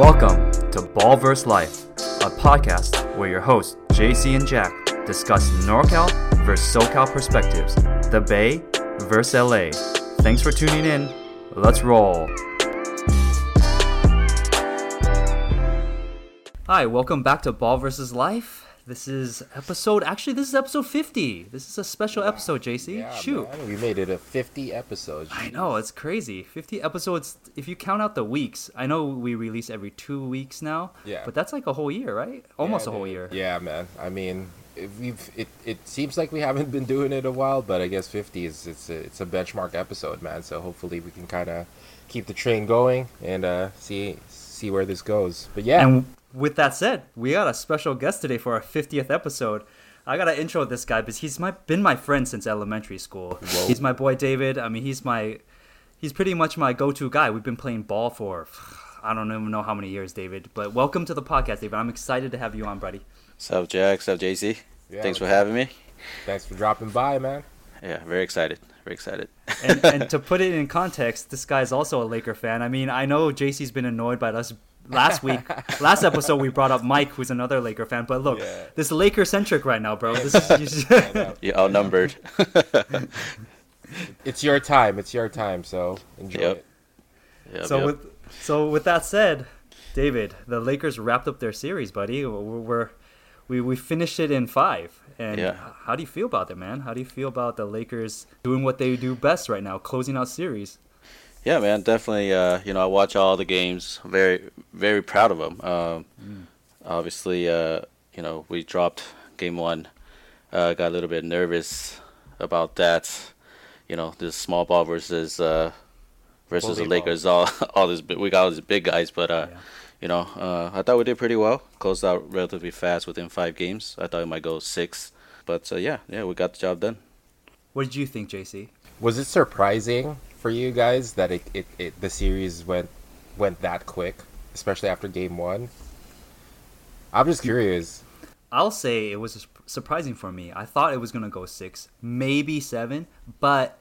Welcome to Ball Ballverse Life, a podcast where your hosts JC and Jack discuss NorCal versus SoCal perspectives, the Bay versus LA. Thanks for tuning in. Let's roll. Hi, welcome back to Ball versus Life. This is episode. Actually, this is episode fifty. This is a special episode, JC. Yeah, Shoot. man, we made it a 50 episodes. I know it's crazy. Fifty episodes. If you count out the weeks, I know we release every two weeks now. Yeah. But that's like a whole year, right? Almost Yeah, a whole dude. year. Yeah, man. I mean, we've it, it seems like we haven't been doing it a while, but I guess 50 is it's a, it's a benchmark episode, man. So hopefully we can kind of keep the train going and uh, see see where this goes. But yeah, And with that said, we got a special guest today for our fiftieth episode. I gotta intro this guy because he's my been my friend since elementary school. Whoa. He's my boy David. I mean, he's my he's pretty much my go-to guy. We've been playing ball for I don't even know how many years, David. But welcome to the podcast, David. I'm excited to have you on, buddy. Sup, Jack? Sup, JC? Yeah, Thanks for what's having me. thanks for dropping by, man. Yeah, very excited. Very excited. and, and to put it in context, this guy's also a Laker fan. I mean, I know JC's been annoyed by us last week. last episode, we brought up Mike, who's another Laker fan. But look, Yeah. this is Laker centric right now, bro. This is, you should- You're outnumbered. It's your time. It's your time. So enjoy Yep. it. Yep, so yep. with so with that said, David, the Lakers wrapped up their series, buddy. We're, we're we we finished it in five. And Yeah. how do you feel about that, man? How do you feel about the Lakers doing what they do best right now, closing out series? Yeah, man, definitely. Uh, you know, I watch all the games. Very, very proud of them. Um, Mm. Obviously, uh, you know, we dropped game one. Uh, got a little bit nervous about that. You know, this small ball versus uh, versus the Bully ball. Lakers. All all this we got all these big guys, but uh, Yeah. you know, uh, I thought we did pretty well. Closed out relatively fast within five games. I thought it might go six, but uh, yeah, yeah, we got the job done. What did you think, JC? Was it surprising for you guys that it, it, it the series went went that quick, especially after game one? I'm just curious. I'll say it was surprising for me. I thought it was gonna go six, maybe seven, but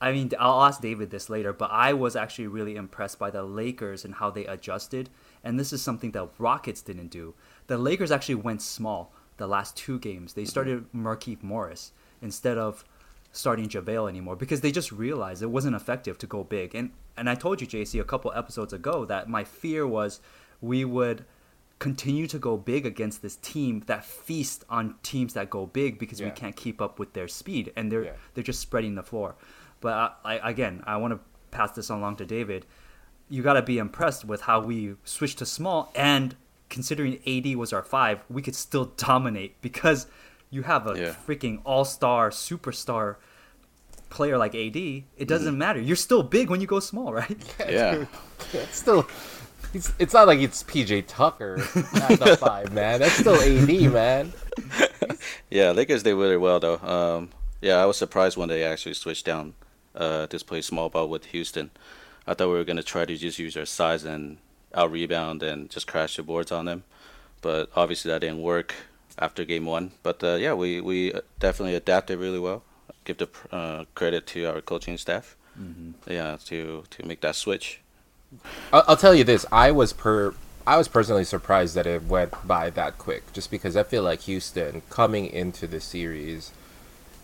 I mean, I'll ask David this later. But I was actually really impressed by the Lakers and how they adjusted, and this is something that Rockets didn't do. The Lakers actually went small the last two games. They mm-hmm. started Markieff Morris instead of starting JaVale anymore because they just realized it wasn't effective to go big. And and I told you, JC, a couple episodes ago that my fear was we would continue to go big against this team that feast on teams that go big because we can't keep up with their speed and they're Yeah. they're just spreading the floor. But I, I, again, I want to pass this along to David. You got to be impressed with how we switched to small and considering AD was our five, we could still dominate because you have a Yeah. freaking all-star superstar player like AD. It doesn't matter. You're still big when you go small, right? Yeah, It's still. It's, it's not like it's PJ Tucker at the five, man. That's still AD, man. yeah, Lakers did really well though. Um, yeah, I was surprised when they actually switched down uh, to play small ball with Houston. I thought we were gonna try to just use our size and out rebound and just crash the boards on them, but obviously that didn't work after game one. But uh, yeah, we we definitely adapted really well. Give the uh, credit to our coaching staff. Yeah, to to make that switch. I'll, I'll tell you this: I was per, I was personally surprised that it went by that quick, just because I feel like Houston coming into the series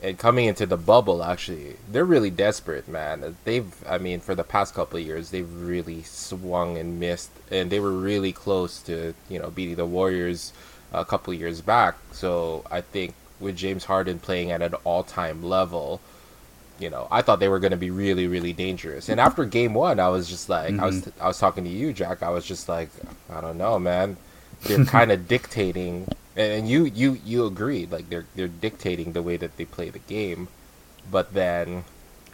and coming into the bubble, actually, they're really desperate, man. They've, I mean, for the past couple of years, they've really swung and missed, and they were really close to, you know, beating the Warriors a couple years back. So I think with James Harden playing at an all-time level you know, I thought they were going to be really, really dangerous. And after game one, I was just like, I was, mm-hmm. I was talking to you, Jack. I was just like, I don't know, man. They're kind of dictating, and you, you, you agreed. Like they're, they're dictating the way that they play the game. But then,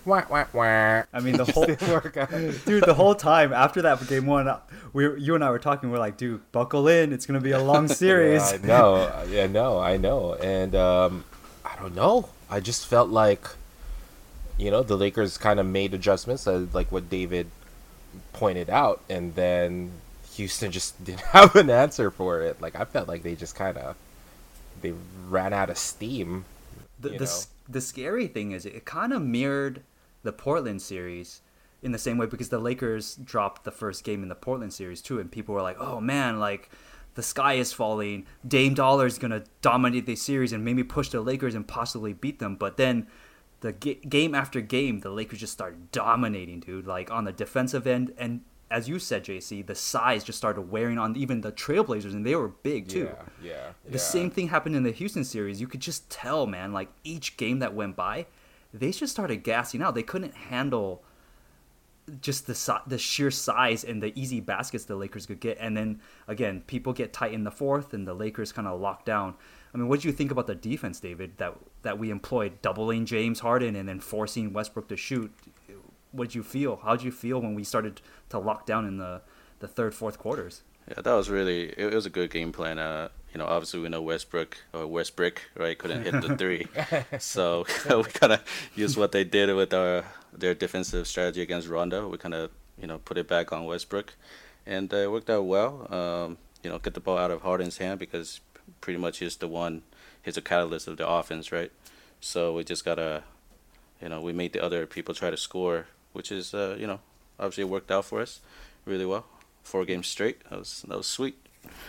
wah, wah, wah. I mean, the whole Didn't work out. dude, the whole time after that game one, we you and I were talking. We're like, dude, buckle in. It's gonna be a long series. Yeah, I know. Yeah, no, I know. And um, I don't know. I just felt like, you know, the Lakers kind of made adjustments, uh, like what David pointed out, and then Houston just didn't have an answer for it. Like I felt like they just kind of they ran out of steam. the the, the scary thing is it kind of mirrored the Portland series in the same way because the Lakers dropped the first game in the Portland series too, and people were like, "Oh man, like the sky is falling. Dame Dollar is gonna dominate the series and maybe push the Lakers and possibly beat them." But then the g- game after game, the Lakers just started dominating, dude. Like on the defensive end, and as you said, JC, the size just started wearing on even the Trailblazers, and they were big too. Yeah, yeah. The same thing happened in the Houston series. You could just tell, man. Like each game that went by, they just started gassing out. They couldn't handle just the the sheer size and the easy baskets the Lakers could get. And then again, people get tight in the fourth, and the Lakers kind of lock down. I mean, what do you think about the defense, David? That that we employed, doubling James Harden and then forcing Westbrook to shoot. What did you feel? How did you feel when we started to lock down in the the third, fourth quarters? Yeah, that was really it was a good game plan. Uh, you know, obviously we know Westbrook or Westbrook, right, couldn't hit the three, so we kind of used what they did with our their defensive strategy against Rondo. We kind of you know put it back on Westbrook, and uh, it worked out well. Um, you know, get the ball out of Harden's hand because pretty much he's the one, he's a catalyst of the offense, right? So we just gotta, you know, we made the other people try to score, which is uh, you know obviously it worked out for us really well. Four games straight. That was that was sweet.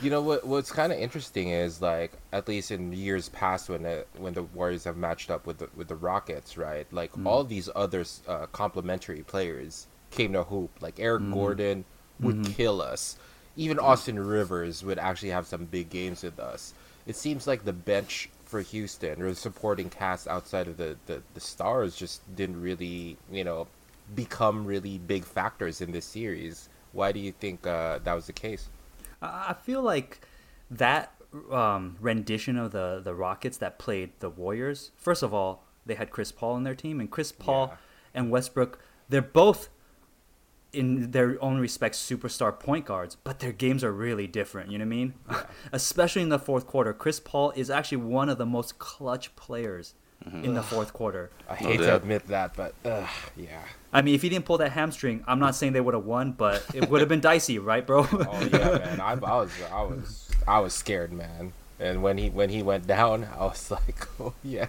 You know what? What's kind of interesting is like at least in years past when the, when the Warriors have matched up with the with the Rockets, right? Like Mm. all these other uh, complementary players came to hoop. Like Eric Mm. Gordon would Mm-hmm. kill us. Even Austin Rivers would actually have some big games with us. It seems like the bench for Houston or the supporting cast outside of the, the, the stars just didn't really, you know, become really big factors in this series. Why do you think uh, that was the case? I feel like that um, rendition of the the Rockets that played the Warriors. First of all, they had Chris Paul in their team, and Chris Paul Yeah. and Westbrook. They're both in their own respects superstar point guards, but their games are really different. You know what I mean? Especially in the fourth quarter, Chris Paul is actually one of the most clutch players in the fourth quarter. I hate to admit that, but uh, yeah. I mean, if he didn't pull that hamstring, I'm not saying they would have won, but it would have been dicey, right, bro? Oh yeah, man. I, I was, I was, I was scared, man. And when he when he went down, I was like, oh yeah.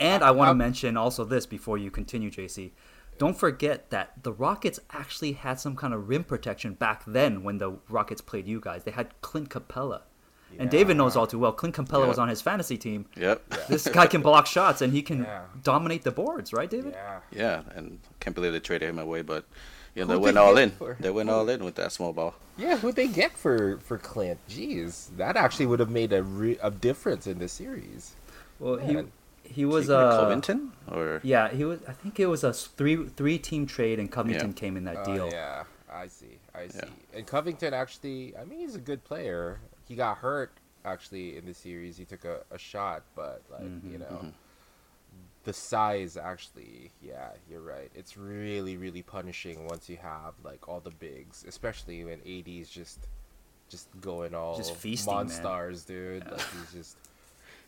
And I want to mention also this before you continue, JC. Don't forget that the Rockets actually had some kind of rim protection back then when the Rockets played you guys. They had Clint Capela. And David knows all too well. Clint Capela Yeah. was on his fantasy team. Yep. This guy can block shots and he can Yeah. dominate the boards, right, David? Yeah. Yeah, and can't believe they traded him away, but you know Who'd they went they all in. for- They went all in with that small ball. Yeah, who'd they get for for Clint? Jeez, that actually would have made a re- a difference in the series. Well, Man. he he was Did you get uh Covington or yeah he was. I think it was a three three team trade and Covington Yeah. came in that Oh, deal. yeah, I see, I see. Yeah. And Covington actually, I mean, he's a good player. He got hurt actually in the series. He took a, a shot, but like Mm-hmm, you know, the size actually, yeah, you're right. It's really, really punishing once you have like all the bigs, especially when AD's just just going all Just feasting, monstars, dude. Like he's just,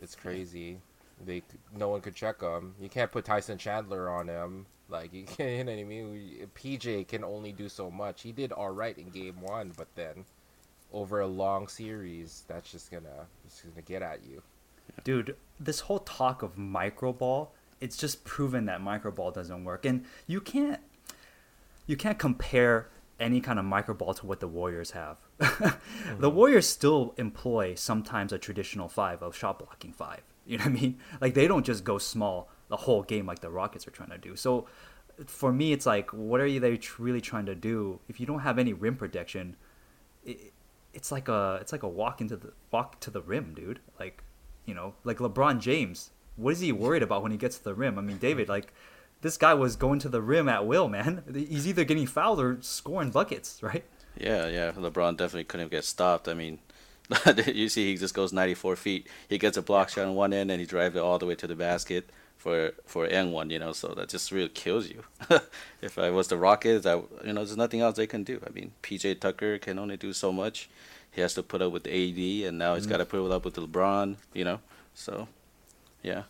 it's crazy. They no one could check him. You can't put Tyson Chandler on him. Like you can't, you know what I mean? PJ can only do so much. He did all right in game one, but then over a long series, that's just gonna it's gonna get at you. Dude, this whole talk of micro ball, it's just proven that micro ball doesn't work. And you can't you can't compare any kind of micro ball to what the Warriors have. The mm-hmm. Warriors still employ sometimes a traditional five of shot blocking five. You know what I mean? Like they don't just go small the whole game like the Rockets are trying to do. So for me, it's like, what are you they really trying to do? If you don't have any rim protection, it, it's like a it's like a walk into the walk to the rim, dude. Like, you know, like LeBron James. What is he worried about when he gets to the rim? I mean, David, like, this guy was going to the rim at will, man. He's either getting fouled or scoring buckets, right? yeah, yeah. LeBron definitely couldn't get stopped. I mean, you see, he just goes 94 feet. He gets a block shot on one end, and he drives it all the way to the basket for for N one. You know, so that just really kills you. if I was the Rockets, I you know, there's nothing else they can do. I mean, PJ Tucker can only do so much. He has to put up with AD, and now he's mm. got to put up with LeBron. You know, so yeah.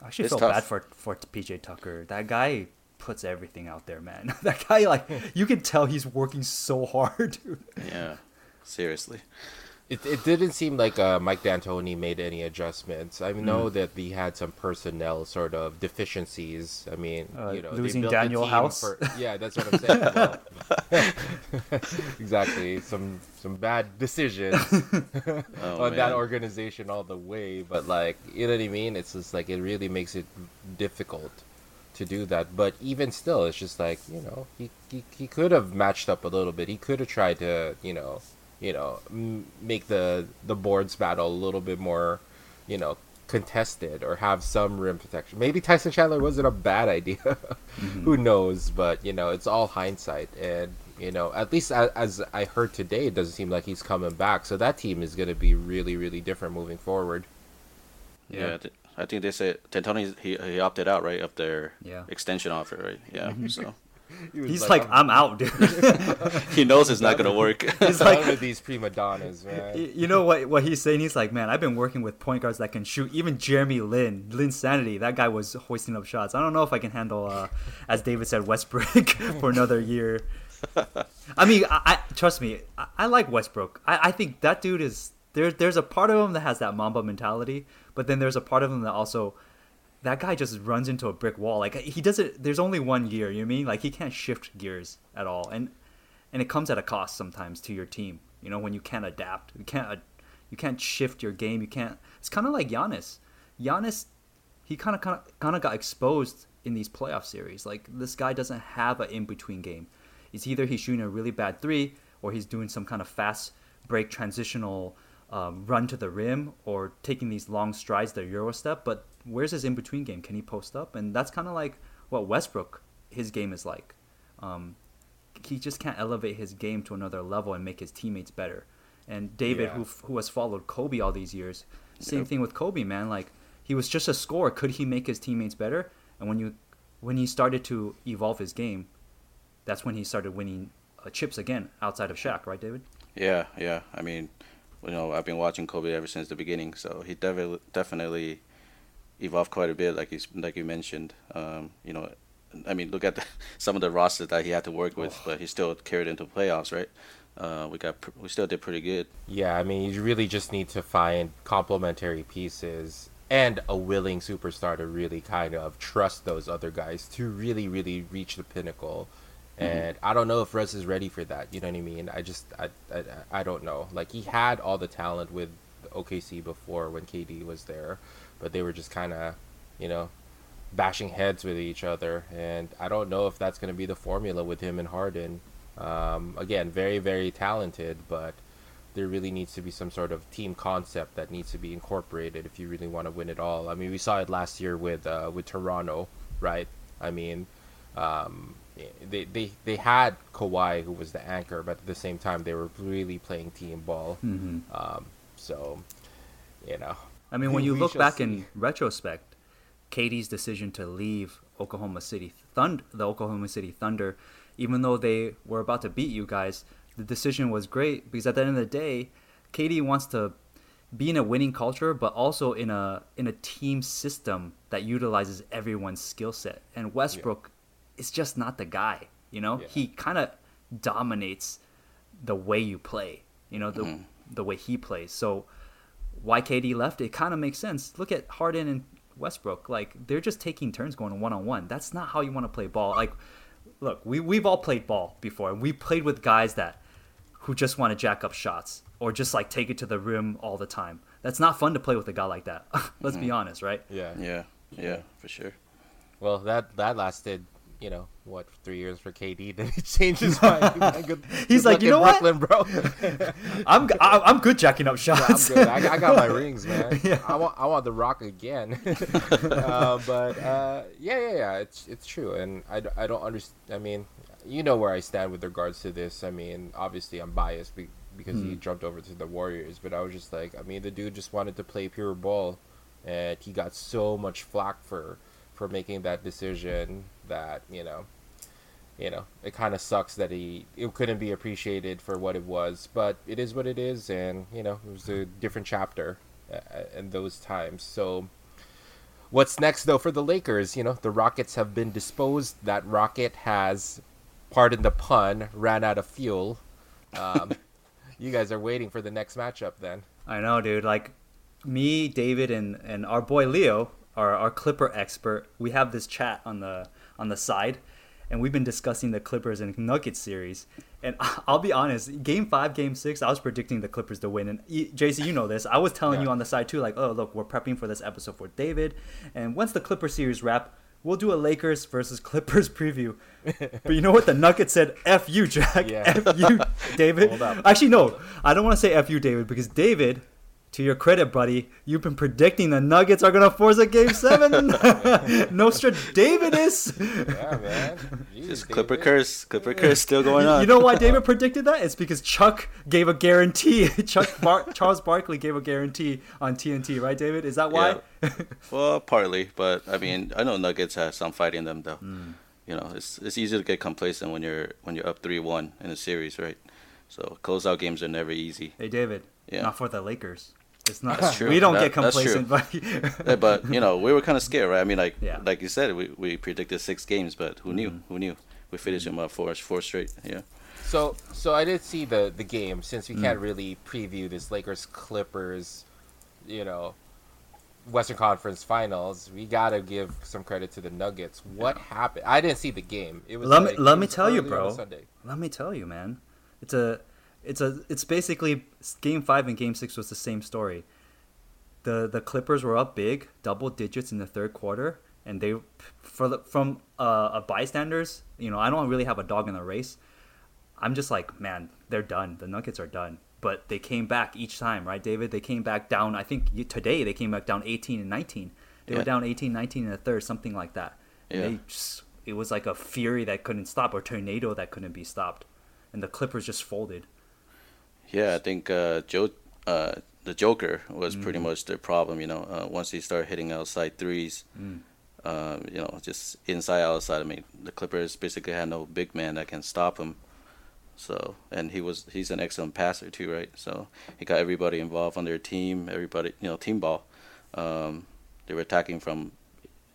I actually It's felt tough. bad for for PJ Tucker. That guy puts everything out there, man. that guy, like, you can tell he's working so hard, dude. Yeah, seriously. It, it didn't seem like uh, Mike D'Antoni made any adjustments. I Mm. know that he had some personnel sort of deficiencies. I mean, Uh, you know, they losing built Danuel team House? for- yeah, that's what I'm saying. Well, exactly, some some bad decisions Oh, on that organization all the way. But like, you know what I mean? It's just like it really makes it difficult to do that. But even still, it's just like you know, he he, he could have matched up a little bit. He could have tried to you know, you know, m- make the the boards battle a little bit more, you know, contested or have some rim protection. Maybe Tyson Chandler wasn't a bad idea. Mm-hmm. Who knows? But you know, it's all hindsight. And you know, at least as, as I heard today, it doesn't seem like he's coming back. So that team is going to be really, really different moving forward. Yeah, th- I think they said D'Antoni he he opted out right of their Yeah. extension offer, right? Yeah, mm-hmm. so He's like, I'm out, dude. he knows it's not gonna work. He's like like, with these prima donnas, man. You know what? What he's saying? He's like, man, I've been working with point guards that can shoot. Even Jeremy Lin, Linsanity, that guy was hoisting up shots. I don't know if I can handle, uh, as David said, Westbrook for another year. I mean, I, I trust me. I, I like Westbrook. I, I think that dude is there. There's a part of him that has that Mamba mentality, but then there's a part of him that also. That guy just runs into a brick wall. Like he doesn't. There's only one gear. You know I mean? Like he can't shift gears at all, and and it comes at a cost sometimes to your team. You know, when you can't adapt, you can't you can't shift your game. You can't. It's kind of like Giannis. Giannis, he kind of kind of kind of got exposed in these playoff series. Like this guy doesn't have an in between game. It's either he's shooting a really bad three or he's doing some kind of fast break transitional um, run to the rim or taking these long strides, the Euro step. But where's his in between game? Can he post up? And that's kind of like what Westbrook his game is like. Um, he just can't elevate his game to another level and make his teammates better. And David, Yeah. who who has followed Kobe all these years, same Yep. thing with Kobe, man. Like he was just a scorer. Could he make his teammates better? And when you when he started to evolve his game, that's when he started winning uh, chips again outside of Shaq, right, David? Yeah, yeah. I mean, you know, I've been watching Kobe ever since the beginning, so he definitely definitely evolved quite a bit, like you like you mentioned. Um, you know, I mean, look at the, some of the rosters that he had to work with, but he still carried into playoffs, right? Uh, we got we still did pretty good. Yeah, I mean, you really just need to find complementary pieces and a willing superstar to really kind of trust those other guys to really, really reach the pinnacle. And I don't know if Russ is ready for that. You know what I mean? I just, I, I, I don't know. Like he had all the talent with OKC before when KD was there, but they were just kind of, you know, bashing heads with each other. And I don't know if that's going to be the formula with him and Harden. Um, again, very, very talented, but there really needs to be some sort of team concept that needs to be incorporated if you really want to win it all. I mean, we saw it last year with uh, with Toronto, right? I mean, um, they, they they had Kawhi who was the anchor, but at the same time they were really playing team ball. Mm-hmm. Um, so, you know, I mean, when We you look back see. in retrospect, KD's decision to leave Oklahoma City Thunder, the Oklahoma City Thunder, even though they were about to beat you guys, the decision was great because at the end of the day, Katie wants to be in a winning culture, but also in a in a team system that utilizes everyone's skill set. And Westbrook is just not the guy. You know, Yeah. he kind of dominates the way you play. You know, the Mhm. the way he plays. So why KD left, it kind of makes sense. Look at Harden and Westbrook. Like they're just taking turns going one on one. That's not how you want to play ball. Like, look, we we've all played ball before, and we played with guys that who just want to jack up shots or just like take it to the rim all the time. That's not fun to play with a guy like that. Let's be mm-hmm. honest, right? yeah. Yeah, yeah, for sure. Well, that that lasted, you know, what three years for KD. Then he changed his mind. Good- He's good like, "You know what? Bro. I'm I'm good jacking up I'm shots. good. I, I got my rings, man. Yeah. I want I want the Rock again. uh, but uh, yeah, yeah, yeah. It's it's true, and I, I don't understand. I mean, you know where I stand with regards to this. I mean, obviously I'm biased be- because he Hmm. jumped over to the Warriors, but I was just like, I mean, the dude just wanted to play pure ball, and he got so much flack for for making that decision that you know you know, it kind of sucks that he it couldn't be appreciated for what it was, but it is what it is, and you know, it was a different chapter uh, in those times. So, what's next though for the Lakers? You know, the Rockets have been disposed. That rocket has, pardon the pun, ran out of fuel. Um, you guys are waiting for the next matchup then. I know, dude. Like me, David, and and our boy Leo, our our Clipper expert. We have this chat on the on the side, and we've been discussing the Clippers and Nuggets series. And I'll be honest, Game Five, Game Six, I was predicting the Clippers to win. And JC, you know this. I was telling Yeah. you on the side too, like, oh look, we're prepping for this episode for David, and once the Clipper series wrap. We'll do a Lakers versus Clippers preview. But you know what? The Nuggets said F you, Jack. Yeah. F you, David. Actually, no. I don't want to say F you, David, because David, to your credit, buddy, you've been predicting the Nuggets are going to force a game seven. Nostradamus. Yeah, man. Jeez, Just Clipper David. curse, Clipper curse still going on. You know why David predicted that? It's because Chuck gave a guarantee. Chuck Bar- Charles Barkley gave a guarantee on TNT, right, David? Is that why? Well, partly, but I mean, I know Nuggets have some fight in them though. Hmm. You know, it's it's easy to get complacent when you're when you're up three one in a series, right? So closeout games are never easy. Hey, David. Yeah. Not for the Lakers. It's not. That's true. We don't That- get that's true. complacent, buddy. Yeah, but you know, we were kind of scared, right? I mean, like Yeah. like you said, we, we predicted six games, but who knew? Mm-hmm. Who knew? We finished them up four four straight. Yeah. So, so I did see the the game. Since we Mm. can't really preview this Lakers Clippers, you know, Western Conference Finals, we gotta give some credit to the Nuggets. What happened? I didn't see the game. It was Let me- let me tell you, early on a bro. Sunday. Let me tell you, man. It's a, it's a, it's basically game five and game six was the same story. The the Clippers were up big, double digits in the third quarter, and they, for the, from uh, a bystanders, you know, I don't really have a dog in the race. I'm just like, man, they're done. The Nuggets are done. But they came back each time, right, David? They came back down. I think today they came back down 18 and 19. They were down 18, 19 in the third, something like that. Yeah. they just, it was like a fury that couldn't stop, or tornado that couldn't be stopped, and the Clippers just folded. Yeah, I think uh, Joe, uh, the Joker was Mm. pretty much their problem. You know, uh, once he started hitting outside threes, Mm. um, you know, just inside outside. I mean, the Clippers basically had no big man that can stop him. So, and he was he's an excellent passer too, right? So he got everybody involved on their team. Everybody, you know, team ball. Um, they were attacking from,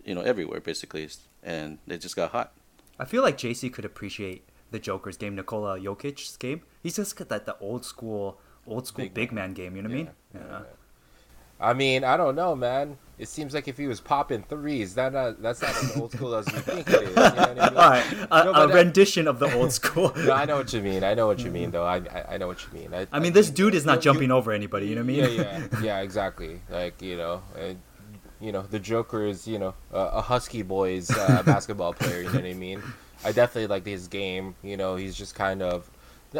you know, everywhere basically, and they just got hot. I feel like JC could appreciate the Joker's game, Nikola Jokic's game. He's just got that the old school, old school Big big, man. game. You know what I mean? Yeah. I mean, I don't know, man. It seems like if he was popping threes, that not, that's not as old school as you think it is. You know what I mean? All right, a, No, a rendition of the old school. No, I know what you mean. I know what you mean, though. I I, I know what you mean. I, I mean, this dude is not you- jumping over anybody. You know what I mean? Yeah, yeah, yeah, exactly. Like you know, uh, you know, the Joker is you know a, a Husky boys uh, basketball player. You know what I mean? I definitely like his game. You know, he's just kind of.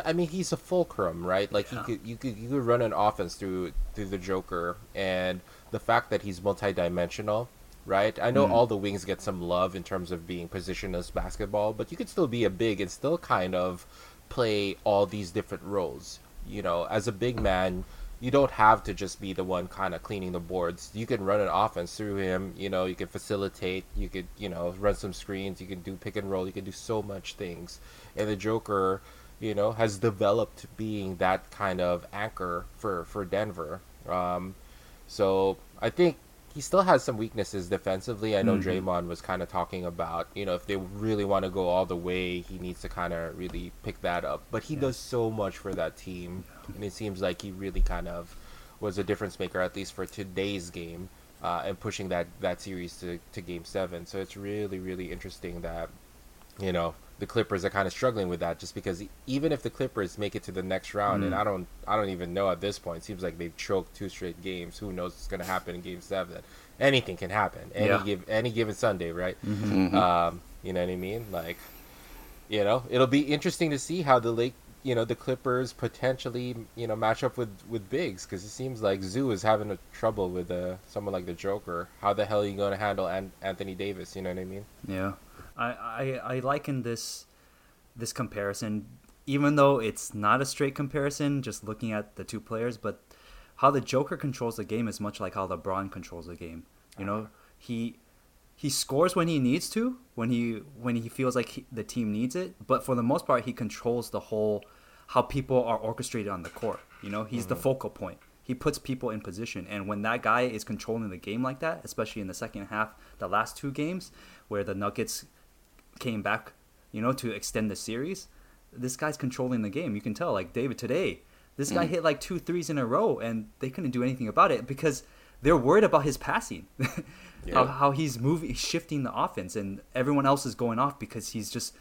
I mean, he's a fulcrum, right? Like Yeah. he could, you could, you could run an offense through through the Joker, and the fact that he's multidimensional, right? I know Mm. all the wings get some love in terms of being positioned as basketball, but you could still be a big and still kind of play all these different roles. You know, as a big man, you don't have to just be the one kind of cleaning the boards. You can run an offense through him. You know, you can facilitate. You could, you know, run some screens. You can do pick and roll. You can do so much things. And the Joker, you know, has developed being that kind of anchor for for Denver. Um, so I think he still has some weaknesses defensively. I know Mhm. Draymond was kind of talking about, you know, if they really want to go all the way, he needs to kind of really pick that up. But he Yeah. does so much for that team, and it seems like he really kind of was a difference maker, at least for today's game, uh, and pushing that that series to to Game Seven. So it's really really interesting that, you know, the Clippers are kind of struggling with that, just because e- even if the Clippers make it to the next round, and Mm. I don't I don't even know at this point. It seems like they've choked two straight games. Who knows what's gonna happen in Game Seven? Anything can happen. Any Yeah. give any given Sunday, right? Mm-hmm. Mhm. Um, you know what I mean? Like, you know, it'll be interesting to see how the Lake, you know, the Clippers potentially, you know, match up with with bigs because it seems like Zu is having a trouble with uh, someone like the Joker. How the hell are you going to handle An- Anthony Davis? You know what I mean? Yeah, I, I I liken this this comparison, even though it's not a straight comparison, just looking at the two players, but how the Joker controls the game is much like how LeBron controls the game. You know, uh-huh. he he scores when he needs to, when he when he feels like he, the team needs it, but for the most part, he controls the whole how people are orchestrated on the court. You know, he's the mm-hmm. focal point. He puts people in position, and when that guy is controlling the game like that, especially in the second half, the last two games where the Nuggets came back, you know, to extend the series, this guy's controlling the game. You can tell, like David today, This guy hit like two threes in a row, and they couldn't do anything about it because they're worried about his passing, how, how he's moving, shifting the offense, and everyone else is going off because he's just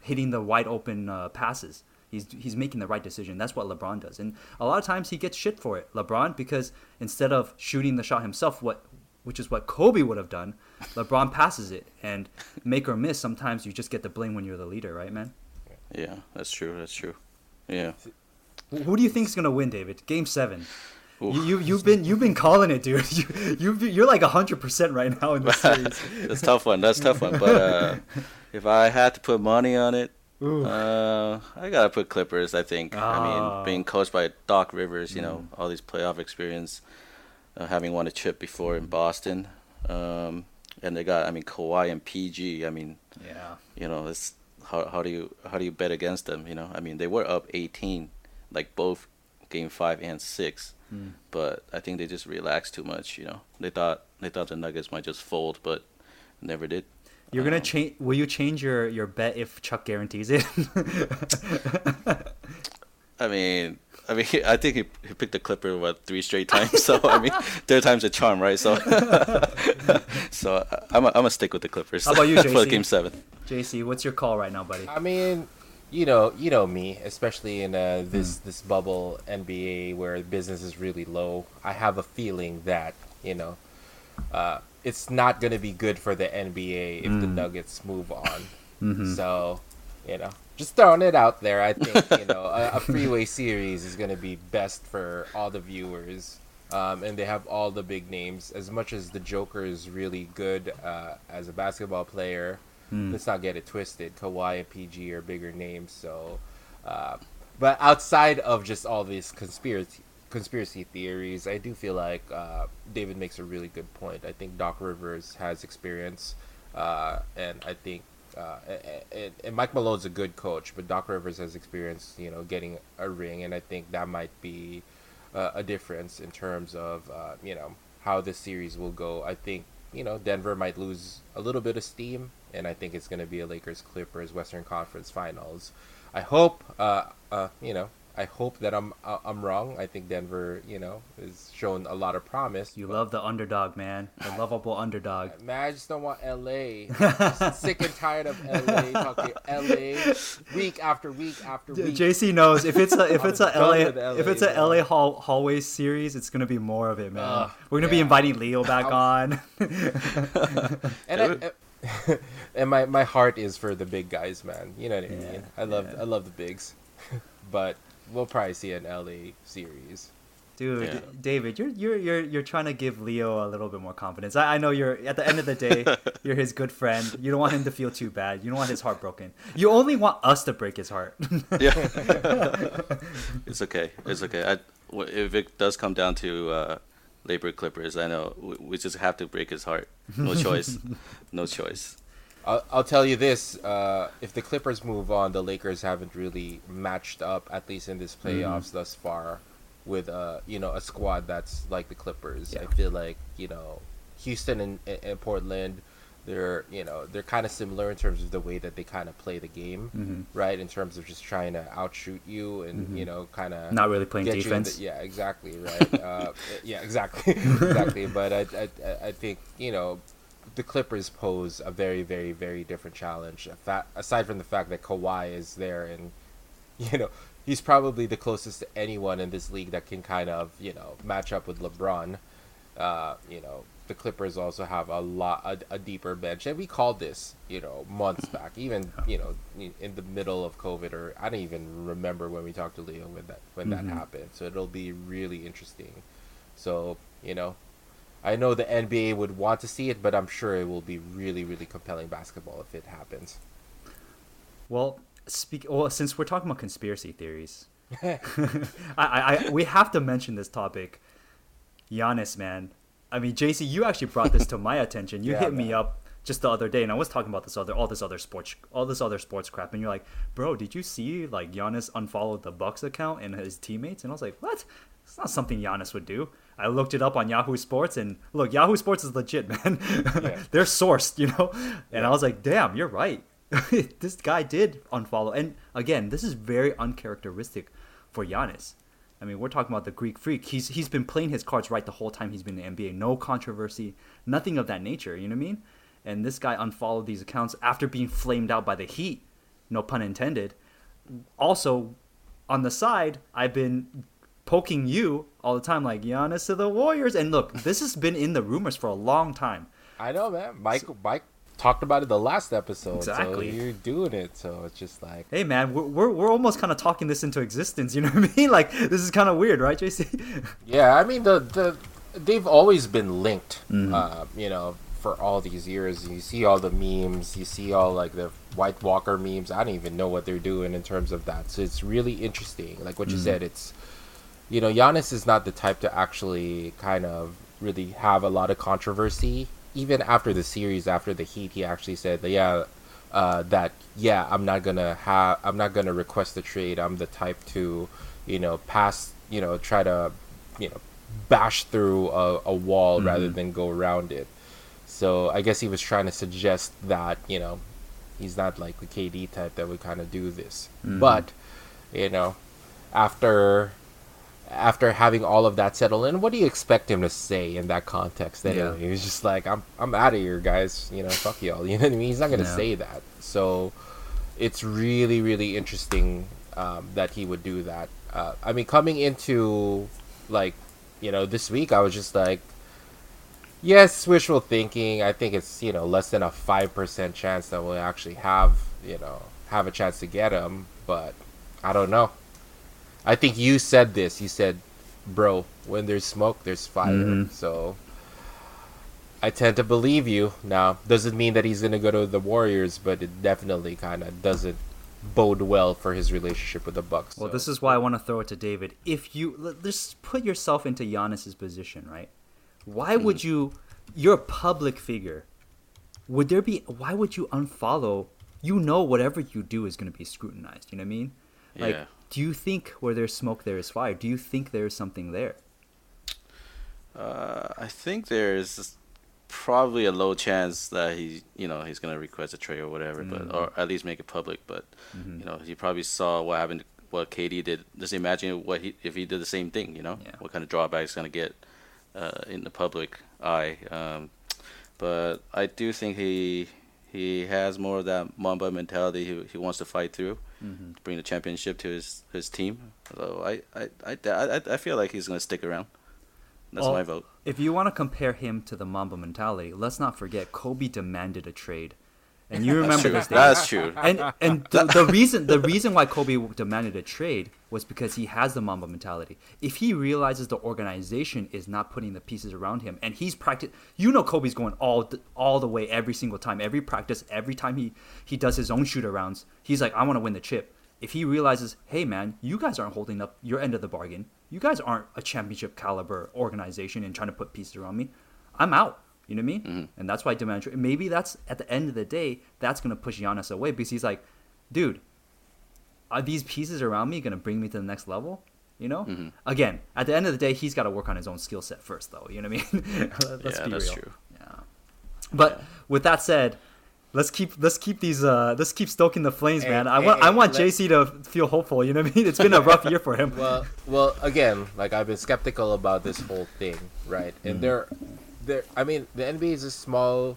hitting the wide open uh, passes. He's he's making the right decision. That's what LeBron does, and a lot of times he gets shit for it. LeBron because instead of shooting the shot himself, what which is what Kobe would have done, LeBron passes it and make or miss. Sometimes you just get the blame when you're the leader, right, man? Yeah, that's true. That's true. Yeah. Who do you think is gonna win, David? Game seven. You, you you've been you've been calling it, dude. You you you're like hundred percent right now in series. That's a tough one. That's a tough one. But uh, if I had to put money on it, uh, I gotta put Clippers. I think. I Ah. mean, being coached by Doc Rivers, you know, all these playoff experience, uh, having won a chip before in Boston, um, and they got, I mean, Kawhi and PG. I mean, yeah. you know, it's how how do you how do you bet against them? You know, I mean, they were up 18, like both game five and six, Hmm. but I think they just relaxed too much. You know, they thought they thought the Nuggets might just fold, but never did. You're gonna Um, change. Will you change your your bet if Chuck guarantees it? I mean, I mean, I think he, he picked the Clipper what three straight times. So I mean, third time's a charm, right? So, so I- I'm a, I'm gonna stick with the Clippers. How about you, for JC? Game Seven? JC, what's your call right now, buddy? I mean, you know, you know me, especially in uh, this this bubble NBA where business is really low. I have a feeling that you know, uh, it's not going to be good for the NBA if the Nuggets move on. So, you know, just throwing it out there. I think you know a, a freeway series is going to be best for all the viewers. Um, and they have all the big names. As much as the Joker is really good uh, as a basketball player, let's not get it twisted. Kawhi and PG are bigger names. So, uh, but outside of just all these conspiracy conspiracy theories, I do feel like uh, David makes a really good point. I think Doc Rivers has experience, uh, and I think. Uh, and, and Mike Malone's a good coach, but Doc Rivers has experience, you know, getting a ring, and I think that might be uh, a difference in terms of uh, you know how this series will go. I think you know Denver might lose a little bit of steam, and I think it's going to be a Lakers Clippers Western Conference Finals. I hope uh, uh, you know I hope that I'm uh, I'm wrong. I think Denver you know has shown a lot of promise. You love the underdog, man. The lovable underdog. Man, I just don't want LA. Just sick and tired of LA. Talking LA week after week after week. JC knows if it's a if it's a LA, LA, if it's a bro. LA hall, hallway series, it's gonna be more of it, man. Ugh, We're gonna be inviting Leo back on. and I, and my, my heart is for the big guys, man. You know what I Yeah, mean? I love yeah. I love the bigs, but we'll probably see an LA series. Dude, Yeah. David, you're you're you're you're trying to give Leo a little bit more confidence. I, I know you're at the end of the day, you're his good friend. You don't want him to feel too bad. You don't want his heart broken. You only want us to break his heart. Yeah, it's okay. It's okay. I, w- if it does come down to uh, Labor Clippers, I know we, we just have to break his heart. No choice. no choice. I'll, I'll tell you this: uh, if the Clippers move on, the Lakers haven't really matched up, at least in this playoffs thus far, with uh, you know a squad that's like the Clippers. I feel like you know Houston and, and- and Portland, they're you know they're kind of similar in terms of the way that they kind of play the game, Mhm. right? In terms of just trying to outshoot you and you know kind of Not really playing get you in defense. the- yeah, exactly, right. uh, yeah, exactly, exactly. But I, I- I think you know, the Clippers pose a very, very, very different challenge. A fa- aside from the fact that Kawhi is there, and you know, he's probably the closest to anyone in this league that can kind of you know match up with LeBron. Uh, you know, the Clippers also have a lot a, a deeper bench, and we called this you know months back, even you know in the middle of COVID, or I don't even remember when we talked to Leo when that when Mhm. that happened. So it'll be really interesting. So you know, I know the NBA would want to see it, but I'm sure it will be really really compelling basketball if it happens. Well, speak. Well, since we're talking about conspiracy theories, I, I, I we have to mention this topic. Giannis, man. I mean, JC, you actually brought this to my attention. You Yeah, hit me up just the other day, and I was talking about this other, all this other sports, all this other sports crap, and you're like, bro, did you see like Giannis unfollowed the Bucks account and his teammates? And I was like, what? It's not something Giannis would do. I looked it up on Yahoo Sports, and look, Yahoo Sports is legit, man. They're sourced, you know. And I was like, damn, you're right. this guy did unfollow, and again, this is very uncharacteristic for Giannis. I mean, we're talking about the Greek freak. He's he's been playing his cards right the whole time he's been in the NBA. No controversy, nothing of that nature. You know what I mean? And this guy unfollowed these accounts after being flamed out by the Heat. No pun intended. Also, on the side, I've been poking you all the time, like Giannis to the Warriors. And look, this has been in the rumors for a long time. I know, man. Mike, Mike talked about it the last episode. Exactly. So you're doing it, so it's just like Hey man, we're we're, we're almost kind of talking this into existence. You know what I mean? Like this is kind of weird, right, JC? Yeah, I mean the the they've always been linked. Mm-hmm. Uh, you know, for all these years, you see all the memes, you see all like the White Walker memes. I don't even know what they're doing in terms of that. So it's really interesting. Like what you Mm-hmm. said, it's you know, Giannis is not the type to actually kind of really have a lot of controversy. Even after the series, after the Heat, he actually said that yeah, uh, that yeah, I'm not gonna have, I'm not gonna request the trade. I'm the type to, you know, pass, you know, try to, you know, bash through a, a wall rather than go around it. So I guess he was trying to suggest that you know, he's not like the KD type that would kind of do this. But, you know, after after having all of that settled in, what do you expect him to say in that context? Anyway, Yeah. he was just like, "I'm I'm out of here, guys. You know, fuck y'all." You know what I mean? He's not gonna Yeah. say that. So it's really really interesting um, that he would do that. Uh, I mean, coming into like you know this week, I was just like, yes, wishful thinking. I think it's you know less than a five percent chance that we'll actually have you know have a chance to get him, but I don't know. I think you said this. You said, "Bro, when there's smoke, there's fire." Mhm. So I tend to believe you. Now, doesn't mean that he's gonna go to the Warriors, but it definitely kind of doesn't bode well for his relationship with the Bucks. Well, so. this is why I want to throw it to David. If you just put yourself into Giannis's position, right? Why Hmm. would you? You're a public figure. Would there be? Why would you unfollow? You know, whatever you do is going to be scrutinized. You know what I mean? Like, Yeah. Do you think where there's smoke there is fire? Do you think there is something there? Uh, I think there's probably a low chance that he, you know, he's gonna request a trade or whatever, but or at least make it public. But you know, he probably saw what happened, what KD did. Just imagine what he if he did the same thing. You know, Yeah. what kind of drawback he's gonna get uh, in the public eye. Um, but I do think he he has more of that Mamba mentality. He he wants to fight through, Mm-hmm. bring the championship to his his team. So I I I, I, I feel like he's gonna stick around. That's Well, my vote. If you want to compare him to the Mamba mentality, let's not forget Kobe demanded a trade, and you remember That's this. true. That's true. and and the, the reason the reason why Kobe demanded a trade was because he has the Mamba mentality. If he realizes the organization is not putting the pieces around him, and he's practice, you know Kobe's going all all the way every single time, every practice, every time he he does his own shoot arounds. He's like, I want to win the chip. If he realizes, hey man, you guys aren't holding up your end of the bargain. You guys aren't a championship caliber organization and trying to put pieces around me. I'm out. You know what I mean? Mm-hmm. And that's why I demand trade. Maybe that's at the end of the day, that's gonna push Giannis away because he's like, dude, are these pieces around me gonna bring me to the next level? You know? Mm-hmm. Again, at the end of the day, he's got to work on his own skill set first, though. You know what I mean? Let's yeah, be that's real. true. Yeah. But with that said, let's keep let's keep these uh let's keep stoking the flames, Hey, man. I hey, want I want JC to feel hopeful. You know what I mean? It's been a rough year for him. well, well, again, like I've been skeptical about this whole thing, right? And there, there. I mean, the NBA is a small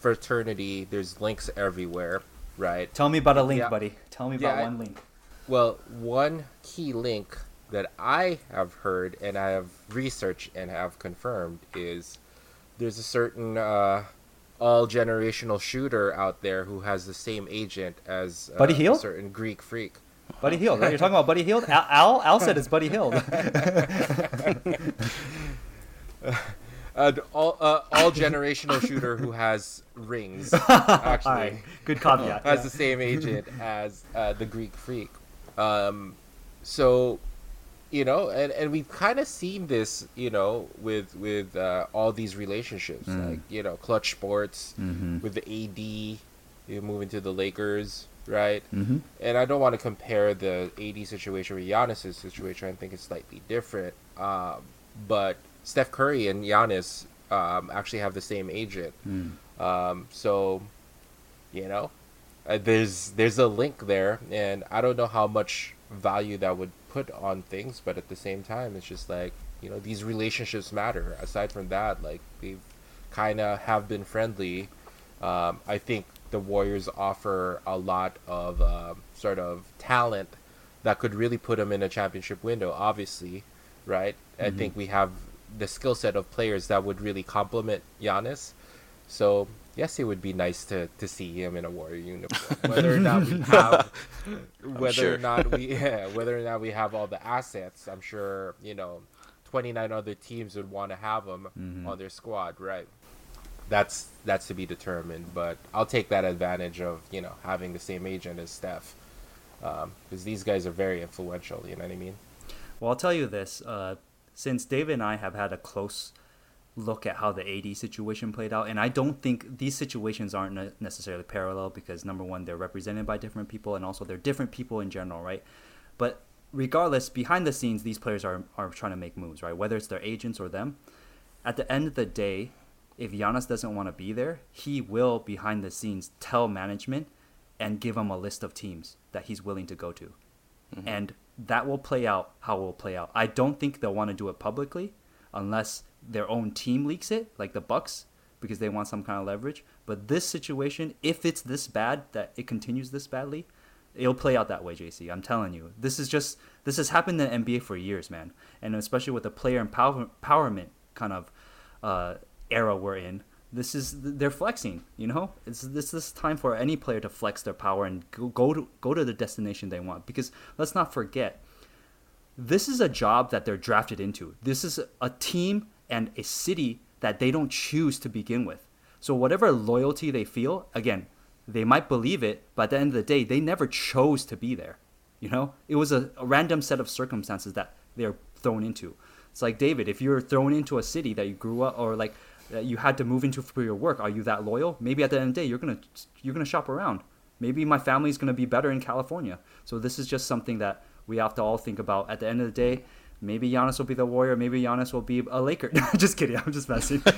fraternity. There's links everywhere, right? Tell me about a link, Yeah. buddy. Tell me Yeah, about I- one link. Well, one key link that I have heard and I have researched and have confirmed is there's a certain uh, all generational shooter out there who has the same agent as uh, Buddy a certain Greek freak. Buddy Hield, right? You're talking about Buddy Hield. Al Al, Al said it's Buddy Hield. An all uh, all generational shooter who has rings actually All right, good caveat. has yeah. the same agent as uh, the Greek freak. Um, so, you know, and, and we've kind of seen this, you know, with with uh, all these relationships, Mm. like you know, Clutch Sports Mhm. with the AD, you moving to the Lakers, right? Mhm. And I don't want to compare the AD situation with Giannis's situation. I think it's slightly different. Um, but Steph Curry and Giannis um, actually have the same agent. Mm. Um, so, you know, uh, there's there's a link there, and I don't know how much value that would put on things, but at the same time, it's just like you know these relationships matter. Aside from that, like they've kind of have been friendly. Um, I think the Warriors offer a lot of uh, sort of talent that could really put them in a championship window. Obviously, right? I Mm-hmm. think we have the skill set of players that would really complement Giannis. So yes, it would be nice to, to see him in a Warrior uniform. Whether or not we have, whether sure. or not we, yeah, whether or not we have all the assets, I'm sure you know, 29 other teams would want to have him Mm-hmm. on their squad, right? That's that's to be determined, but I'll take that advantage of you know having the same agent as Steph, because these guys are very influential. You know what I mean? Well, I'll tell you this. Uh, since David and I have had a close look at how the AD situation played out, and I don't think these situations aren't necessarily parallel because number one, they're represented by different people, and also they're different people in general, right? But regardless, behind the scenes, these players are are trying to make moves, right? Whether it's their agents or them. At the end of the day, if Giannis doesn't want to be there, he will behind the scenes tell management and give them a list of teams that he's willing to go to mm-hmm. and that will play out how it will play out. I don't think they'll want to do it publicly unless their own team leaks it, like the Bucks, because they want some kind of leverage. But this situation, if it's this bad that it continues this badly, it'll play out that way, JC. I'm telling you. This is just this has happened in NBA for years, man, and especially with the player empower- empowerment kind of uh, era we're in. This is they're flexing, you know. It's this is time for any player to flex their power and go, go to go to the destination they want. Because let's not forget, this is a job that they're drafted into. This is a team and a city that they don't choose to begin with. So whatever loyalty they feel, again, they might believe it, but at the end of the day, they never chose to be there. You know, it was a, a random set of circumstances that they're thrown into. It's like David, if you're thrown into a city that you grew up or like that you had to move into for your work, are you that loyal? Maybe at the end of the day, you're gonna you're gonna shop around. Maybe my family's gonna be better in California. So this is just something that we have to all think about. At the end of the day, maybe Giannis will be the Warrior. Maybe Giannis will be a Laker. just kidding. I'm just messing.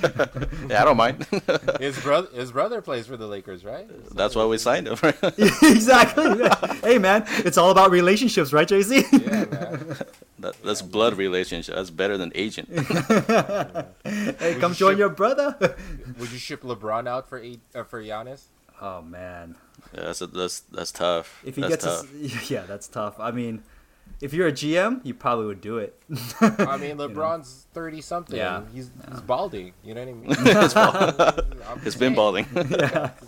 Yeah, I don't mind. His brother, his brother plays for the Lakers, right? That's why we signed him. exactly. hey man, it's all about relationships, right, JC? Yeah, man. That, that's blood relationship. That's better than agent. hey, come join your brother. Would you ship LeBron out for eight uh, for Giannis? oh man, Yeah, that's that's that's tough. if he that's gets, tough. a, yeah, that's tough. I mean, if you're a GM, you probably would do it. I mean, LeBron's thirty something. Yeah. he's he's balding. You know what I mean? I'm It's just been balding.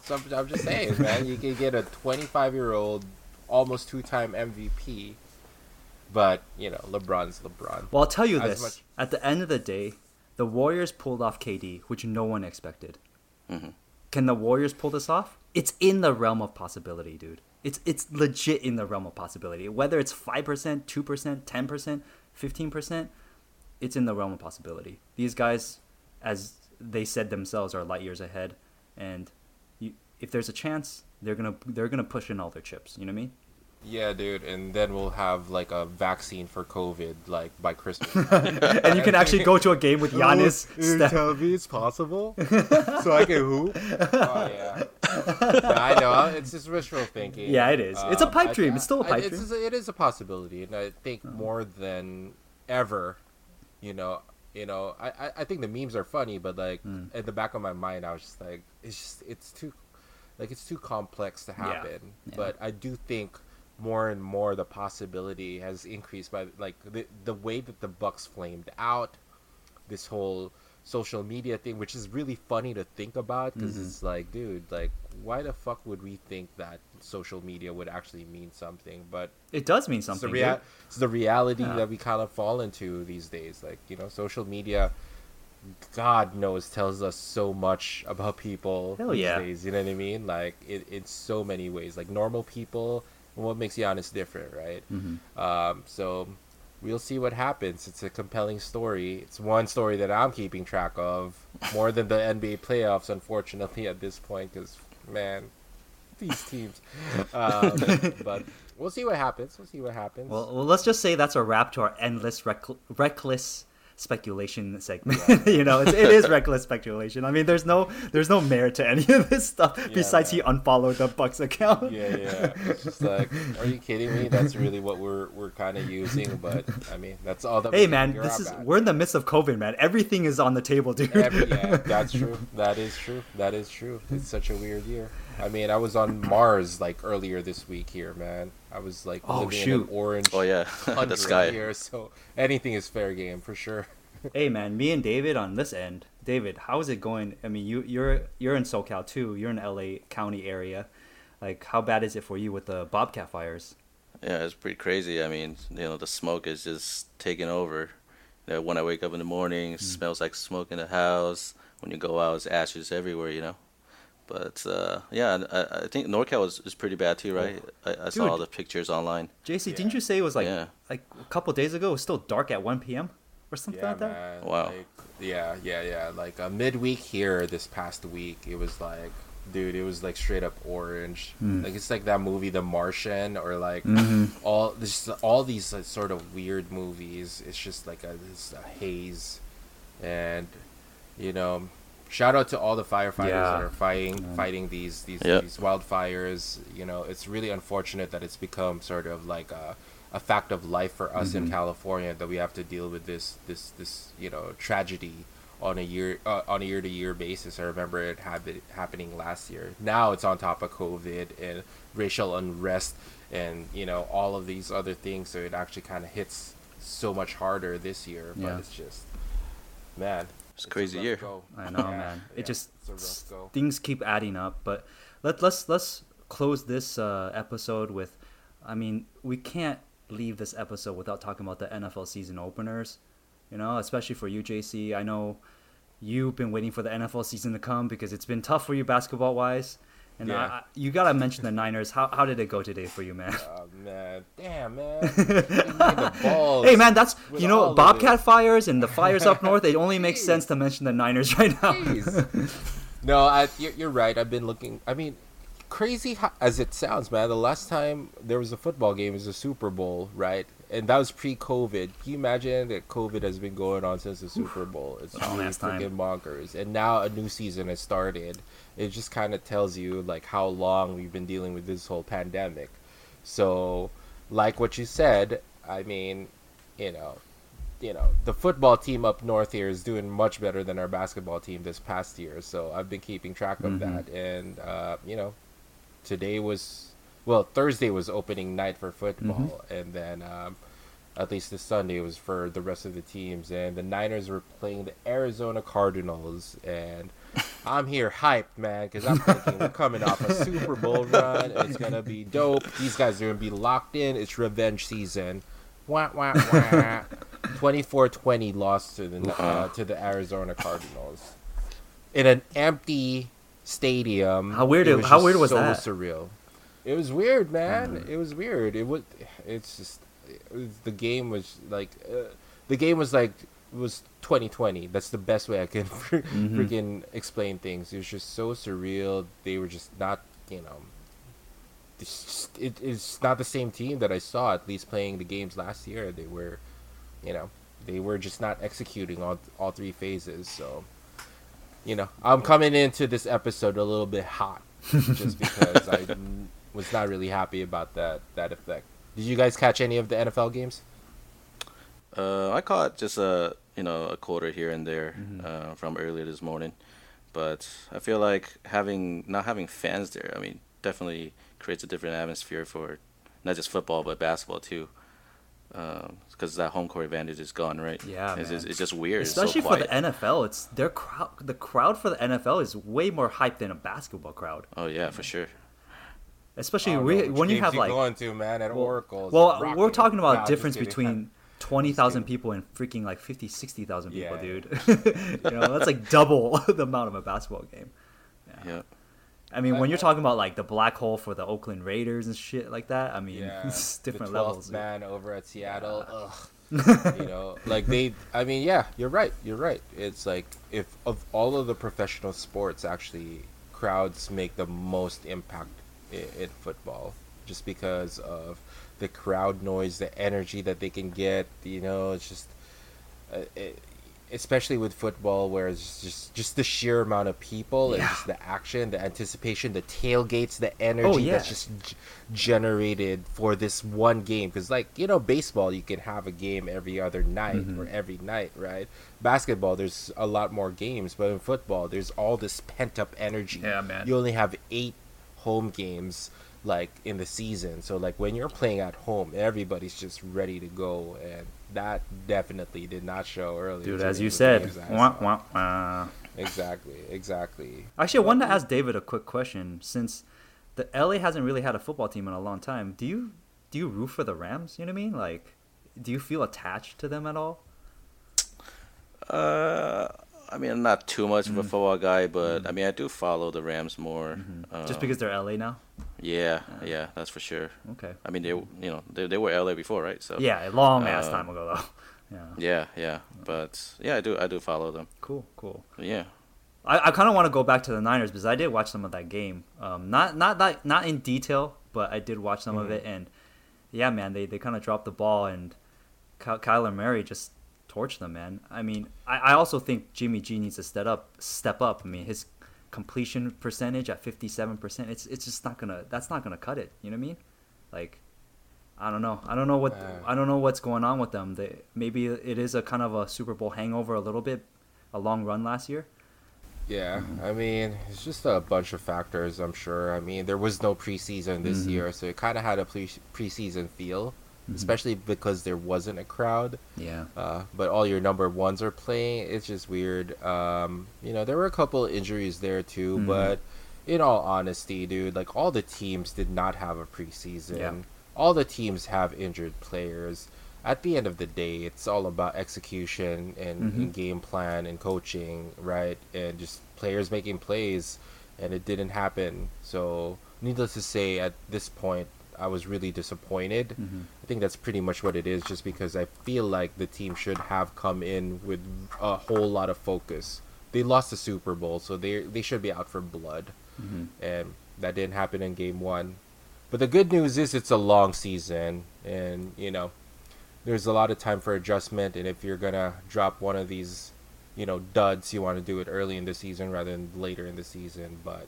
So I'm, I'm just saying, man. You can get a 25 year old, almost two time MVP, but you know, LeBron's LeBron. Well, I'll tell you As this: much- at the end of the day, the Warriors pulled off KD, which no one expected. Mhm. Can the Warriors pull this off? It's in the realm of possibility, dude. It's it's legit in the realm of possibility. Whether it's five percent, two percent, ten percent, fifteen percent, it's in the realm of possibility. These guys, as they said themselves, are light years ahead, and you, if there's a chance, they're gonna they're gonna push in all their chips. You know what I mean? Yeah, dude. And then we'll have like a vaccine for COVID, like by Christmas. and you can actually go to a game with Giannis. Steph- tell me it's possible, so I can hoop. Oh yeah. I know. It's just wishful thinking. Yeah, it is. It's a Um, pipe I- dream. It's still a pipe it's, dream. It is a possibility, and I think more than ever, you know, you know, I, I, I think the memes are funny, but like Hmm. at the back of my mind, I was just like, it's just it's too, like it's too complex to Yeah. happen. Yeah. But I do think more and more the possibility has increased by like the the way that the Bucks flamed out, this whole social media thing, which is really funny to think about because Mm-hmm. it's like, dude, like why the fuck would we think that social media would actually mean something? But It does mean it's the, something. rea- it's the reality Yeah. that we kind of fall into these days. Like, you know, social media, God knows, tells us so much about people Hell these yeah. days. You know what I mean? Like, it, in so many ways. Like, normal people, and what makes Giannis different, right? Mm-hmm. Um, so we'll see what happens. It's a compelling story. It's one story that I'm keeping track of more than the NBA playoffs, unfortunately, at this point, because, man, these teams. Um, but we'll see what happens. We'll see what happens. Well, well, let's just say that's a wrap to our endless, reck- reckless speculation segment. you know, it's, it is reckless speculation. I mean, there's no there's no merit to any of this stuff besides he unfollowed the Bucks account. Yeah, yeah. It's just like, are you kidding me? That's really what we're we're kind of using. But I mean, that's all that. Hey man, this is we're in the midst of COVID, man. Everything is on the table, dude. Every, yeah, that's true. That is true. That is true. It's such a weird year. I mean, I was on Mars like earlier this week here, man. I was like Oh, living in shoot. orange Oh yeah, the sky. here, so anything is fair game for sure. hey man, me and David on this end. David, how is it going? I mean, you you're you're in SoCal too. You're in LA County area. Like, how bad is it for you with the Bobcat fires? Yeah, it's pretty crazy. I mean, you know, the smoke is just taking over. You know, when I wake up in the morning, it smells like smoke in the house. When you go out, it's ashes everywhere. You know. But uh, yeah, I, I think NorCal is, is pretty bad too, right? I, I saw all the pictures online. JC, didn't you say it was like Yeah. like a couple days ago? It was still dark at 1 p.m. or something Yeah, like that. man. Wow. Like, yeah, yeah, yeah. Like uh, midweek here this past week, it was like, dude, it was like straight up orange. Hmm. Like it's like that movie, The Martian, or like Mm-hmm. all this, all these like, sort of weird movies. It's just like a, this a haze, and you know, shout out to all the firefighters Yeah. that are fighting fighting these these Yep. these wildfires. You know, it's really unfortunate that it's become sort of like a a fact of life for us in California that we have to deal with this this this you know tragedy on a year uh, on a year to year basis. I remember it happened happening last year. Now it's on top of COVID and racial unrest and you know all of these other things. So it actually kind of hits so much harder this year. But Yeah. it's just man, It's a crazy year. go. I know, Yeah, man. yeah, It just it's a rough go. things keep adding up. But let let's let's close this uh, episode with. I mean, we can't leave this episode without talking about the NFL season openers. You know, especially for you, JC. I know you've been waiting for the NFL season to come because it's been tough for you basketball wise. And Yeah. I, I, you gotta mention the Niners. How, how did it go today for you, man? Oh man, damn man, Give me the balls. Hey man, that's you know Bobcat fires and the fires up north. It only makes sense to mention the Niners right now. No, I, you're, you're right. I've been looking. I mean, crazy how, as it sounds, man. The last time there was a football game was the Super Bowl, right? And that was pre-COVID. Can you imagine that COVID has been going on since the Super Bowl? It's Long really freaking bonkers. And now a new season has started. It just kind of tells you like how long we've been dealing with this whole pandemic. So, like what you said, I mean, you know, you know, the football team up north here is doing much better than our basketball team this past year. So I've been keeping track of Mhm. that. And, uh, you know, today was, well, Thursday was opening night for football. And then, um, at least this Sunday was for the rest of the teams. And the Niners were playing the Arizona Cardinals. And I'm here hyped, man, because I'm thinking we're coming off a Super Bowl run. It's going to be dope. These guys are going to be locked in. It's revenge season. Wah, wah, wah. 24-20 loss to the uh, to the Arizona Cardinals in an empty stadium. How weird It it- was how weird was so that? Surreal. It was weird, man. Mm-hmm. It was weird. It was. It's just. The game was like. Uh, the game was like was 2020. That's the best way I can Mm-hmm. freaking explain things. It was just so surreal. They were just not, you know. It's just, it, it's not the same team that I saw at least playing the games last year. They were, you know, they were just not executing all all three phases. So, you know, I'm coming into this episode a little bit hot, just because I was not really happy about that that effect. Did you guys catch any of the NFL games? Uh, I caught just a you know a quarter here and there Mm-hmm. uh, from earlier this morning, but I feel like having not having fans there. I mean, definitely creates a different atmosphere for not just football but basketball too. Because that home court advantage is gone, right? Yeah, it's, man. Just, it's just weird. It's so Especially for the. NFL, it's their crowd. The crowd for the NFL is way more hyped than a basketball crowd. Oh yeah, for sure. Especially I don't we, know which when you games have like going to man at well, Oracle. well, rocking. we're talking about Nah, difference between twenty thousand people and freaking like 50, 60,000 people, Yeah. dude. you know, that's like double the amount of a basketball game. Yeah. I mean, I- when you're talking about like the black hole for the Oakland Raiders and shit like that, I mean, yeah, it's the different 12th levels. dude. man over at Seattle. Ugh. you know, like they. I mean, yeah, you're right. You're right. It's like if of all of the professional sports, actually, crowds make the most impact in, in football, just because of the crowd noise, the energy that they can get. You know, it's just. Uh, it, especially with football, where it's just just the sheer amount of people and Yeah. just the action, the anticipation, the tailgates, the energy Oh, yeah. that's just g- generated for this one game. Because like you know, baseball, you can have a game every other night Mm-hmm. or every night, right? Basketball, there's a lot more games, but in football, there's all this pent up energy. Yeah, man. You only have eight home games like in the season. So like when you're playing at home, everybody's just ready to go and that definitely did not show earlier. Dude, as you said, wah, wah, wah. Exactly, exactly. Actually, I wanted to ask David a quick question. Since the LA hasn't really had a football team in a long time, do you do you root for the Rams? You know what I mean? Like, do you feel attached to them at all? Uh, I mean, I'm not too much of a football guy, but I mean, I do follow the Rams more. Just Um, because they're LA now? Yeah, yeah, that's for sure. Okay. I mean, they you know they they were LA before, right? So Yeah, a long ass uh, time ago though. Yeah. yeah, yeah. But yeah, I do I do follow them. Cool, cool. Yeah. I, I kind of want to go back to the Niners because I did watch some of that game. Um, not not that not in detail, but I did watch some of it, and yeah, man, they, they kind of dropped the ball, and Ky- Kyler Murray just torched them, man. I mean, I, I also think Jimmy G needs to step up, step up. I mean, his completion percentage at fifty seven percent, it's it's just not gonna that's not gonna cut it. You know what I mean? Like, I don't know. I don't know what Uh. I don't know what's going on with them. They, maybe it is a kind of a Super Bowl hangover a little bit, a long run last year. Yeah, I mean, it's just a bunch of factors, I'm sure. I mean, there was no preseason this Mhm. year, so it kind of had a pre- preseason feel, Mhm. especially because there wasn't a crowd. Yeah. Uh, but all your number ones are playing. It's just weird. Um, you know, there were a couple injuries there too, Mhm. but in all honesty, dude, like all the teams did not have a preseason. Yeah. All the teams have injured players. At the end of the day, it's all about execution and, Mhm. and game plan and coaching, right? And just players making plays, and it didn't happen. So, needless to say, at this point, I was really disappointed. Mhm. I think that's pretty much what it is, just because I feel like the team should have come in with a whole lot of focus. They lost the Super Bowl, so they they should be out for blood, Mhm. and that didn't happen in Game One. But the good news is it's a long season, and you know, there's a lot of time for adjustment. And if you're gonna drop one of these, you know, duds, you want to do it early in the season rather than later in the season. But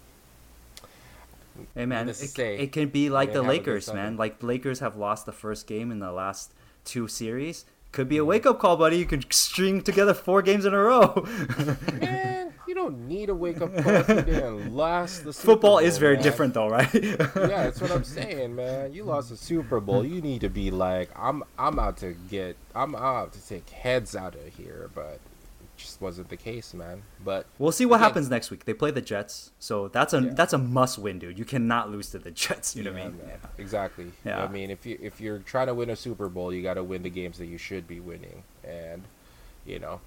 Hey man, it, say, it can be like the a Lakers, man. Like the Lakers have lost the first game in the last two series. Could be a mm-hmm. wake up call, buddy. You can string together four games in a row. man, you don't need to wake up call if you didn't last the Super Football is very man. different, though, right? yeah, that's what I'm saying, man. You lost the Super Bowl. You need to be like, I'm, I'm out to get, I'm out to take heads out of here. But just wasn't the case, man. But We'll see what Again- happens next week. They play the Jets, so that's a Yeah. that's a must win, dude. You cannot lose to the Jets. You know what I mean? exactly. Yeah. I mean, if you if you're trying to win a Super Bowl, you got to win the games that you should be winning, and you know,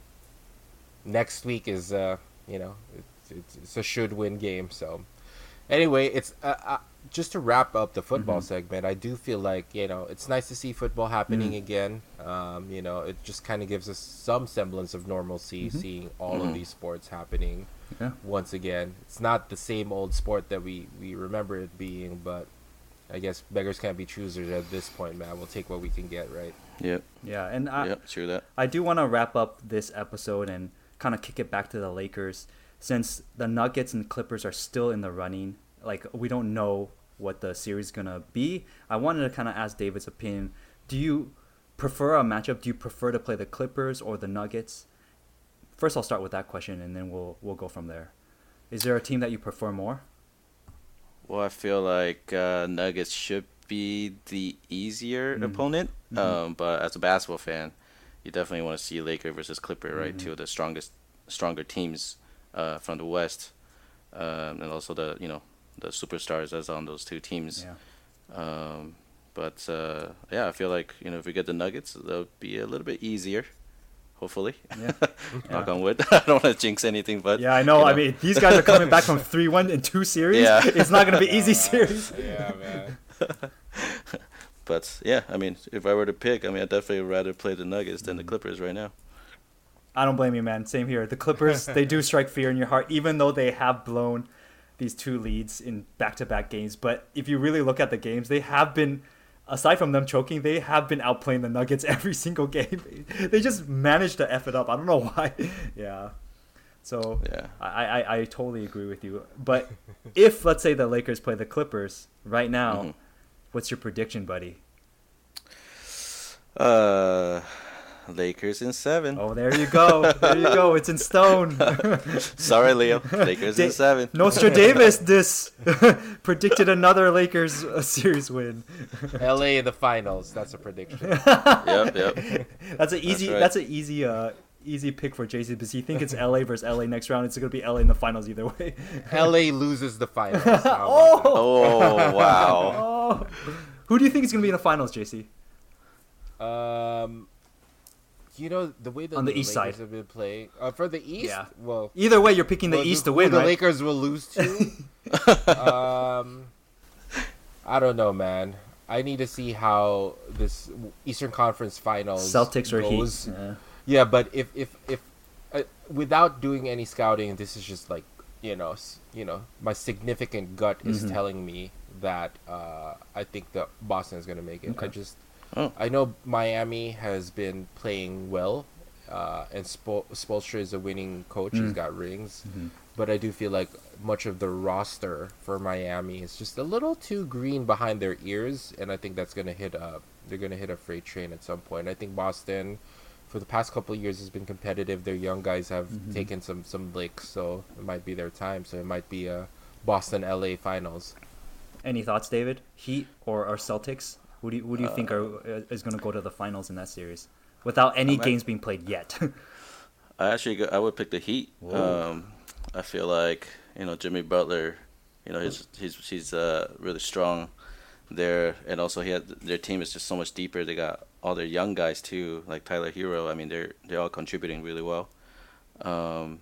next week is uh, you know, it's it's, it's a should win game. So, anyway, it's uh, uh, just to wrap up the football Mhm. segment. I do feel like you know it's nice to see football happening Mhm. again. Um, you know, it just kind of gives us some semblance of normalcy Mhm. seeing all of these sports happening Yeah. once again. It's not the same old sport that we we remember it being, but I guess beggars can't be choosers at this point, man. We'll take what we can get, right? Yep. Yeah, and I, yep. True that. I do want to wrap up this episode and kind of kick it back to the Lakers since the Nuggets and Clippers are still in the running. Like we don't know what the series is gonna be. I wanted to kind of ask David's opinion. Do you prefer a matchup? Do you prefer to play the Clippers or the Nuggets? First, I'll start with that question, and then we'll we'll go from there. Is there a team that you prefer more? Well, I feel like uh, Nuggets should be the easier Mhm. opponent. Mhm. Um, but as a basketball fan, you definitely want to see Laker versus Clipper, right? Mhm. Two of the strongest, stronger teams uh, from the West, um, and also the you know the superstars that's on those two teams. Yeah. Um, but uh, yeah, I feel like you know if we get the Nuggets, they'll be a little bit easier. Hopefully, Yeah. knock Yeah. on wood. I don't want to jinx anything, but Yeah, I know. you I mean, these guys are coming back from three one in two series. Yeah. It's not gonna be easy series. Yeah, man. But yeah, I mean, if I were to pick, I mean, I'd definitely rather play the Nuggets than the Mm. Clippers right now. I don't blame you, man. Same here. The Clippers, they do strike fear in your heart, even though they have blown these two leads in back-to-back games. But if you really look at the games, they have been aside from them choking, they have been outplaying the Nuggets every single game. they just managed to f it up. I don't know why. yeah. So Yeah. I, I, I totally agree with you. But if let's say the Lakers play the Clippers right now, Mhm. what's your prediction, buddy? Uh, Lakers in seven. Oh, there you go. There you go. It's in stone. Sorry, Leo. Lakers in seven. Nostradamus this predicted another Lakers uh, series win. LA in the finals. That's a prediction. Yep, yep. That's an easy. right. That's an easy. Uh, easy pick for Jason because he think it's LA versus LA next round. It's gonna be LA in the finals either way. LA loses the finals. How about that? oh. Oh wow. Oh. Who do you think is gonna be in the finals, JC? Um, you know the way that On the the east Lakers side. have been playing. Uh, for the East, Yeah. well, Either way, you're picking the well, East who- to who win, the right? Lakers will lose to. um, I don't know, man. I need to see how this Eastern Conference Finals Celtics or goes. Heat. Yeah. Yeah, but if if if uh, without doing any scouting, this is just like you know, you know, my significant gut is Mhm. telling me that uh, I think that Boston is going to make it. I Okay. just Oh. I know Miami has been playing well, uh, and Spol- Spoelstra is a winning coach. He's got rings, Mhm. but I do feel like much of the roster for Miami is just a little too green behind their ears, and I think that's gonna hit a they're gonna hit a freight train at some point. I think Boston, for the past couple of years, has been competitive. Their young guys have Mhm. taken some some licks, so it might be their time. So it might be a Boston LA finals. Any thoughts, David? Heat or, or Celtics? Who do you, who do you think Uh, are is going to go to the finals in that series without any I'm games being played yet? I actually go, I would pick the Heat. Um, I feel like you know Jimmy Butler, you know he's he's he's uh, really strong there, and also he had their team is just so much deeper. They got all their young guys too, like Tyler Herro. I mean they're they're all contributing really well. Um,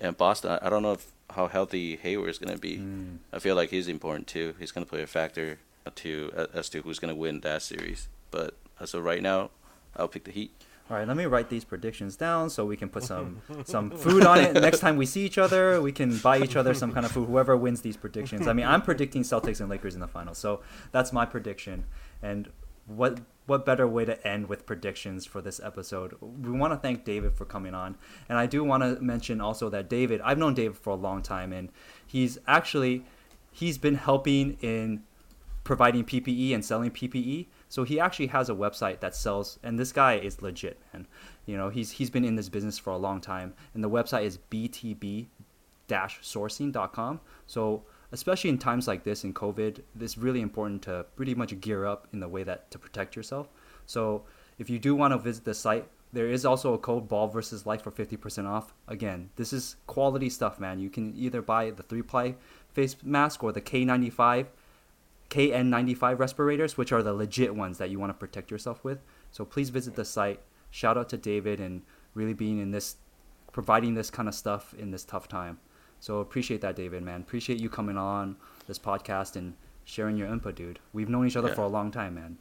and Boston, I, don't know if how healthy Hayward is gonna be. Mm. I feel like he's important too. He's gonna play a factor to as to who's gonna win that series. But as of right now, I'll pick the Heat. All right, let me write these predictions down so we can put some some food on it. Next time we see each other, we can buy each other some kind of food. Whoever wins these predictions. I mean, I'm predicting Celtics and Lakers in the finals, so that's my prediction. And what what better way to end with predictions for this episode? We want to thank David for coming on, and I do want to mention also that David. I've known David for a long time, and he's actually he's been helping in providing PPE and selling PPE. So he actually has a website that sells, and this guy is legit, man. You know, he's he's been in this business for a long time, and the website is btb-sourcing.com. So especially in times like this in COVID, it's really important to pretty much gear up in the way that to protect yourself. So if you do want to visit the site, there is also a code ball versus life for 50% off. Again, this is quality stuff, man. You can either buy the three ply face mask or the K95 KN95 respirators, which are the legit ones that you want to protect yourself with. So please visit the site. Shout out to David and really being in this, providing this kind of stuff in this tough time. So appreciate that, David, man. Appreciate you coming on this podcast and sharing your input, dude. We've known each other Yeah. for a long time, man.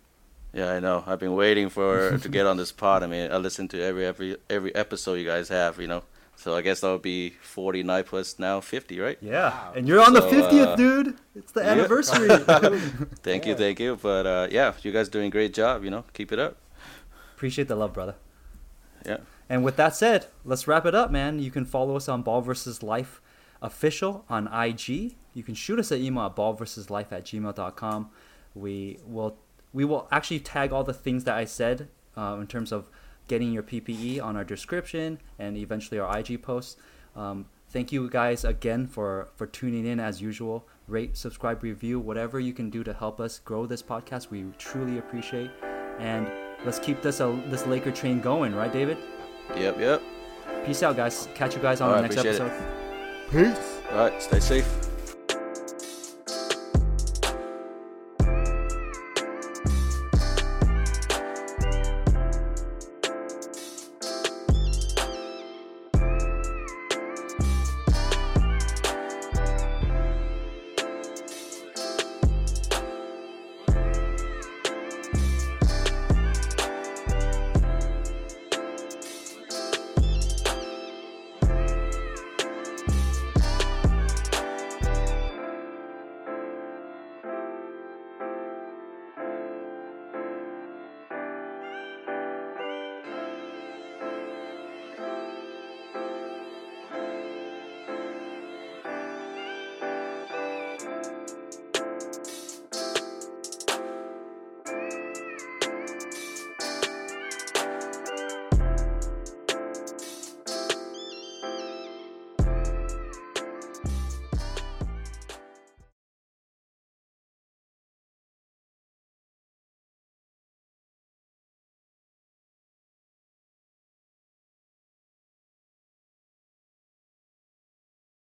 Yeah, I know. I've been waiting for to get on this pod. I mean, I listen to every every every episode you guys have. You know, so I guess that would be forty nine plus now fifty, right? Yeah, Wow. and you're on the 50th, uh, dude. It's the yeah. anniversary. Thank you, thank you. But uh, yeah, you guys doing a great job. You know, keep it up. Appreciate the love, brother. Yeah. And with that said, let's wrap it up, man. You can follow us on Ball versus Life official on IG. You can shoot us an email at ballversuslife at gmail.com. We will we will actually tag all the things that I said uh, in terms of getting your PPE on our description and eventually our IG posts. Um, thank you guys again for for tuning in as usual. Rate, subscribe, review, whatever you can do to help us grow this podcast. We truly appreciate. And let's keep this uh, this Laker train going, right, David? Yep, yep. Peace out, guys. Catch you guys on All the right, next appreciate it. episode. Peace. All right, stay safe.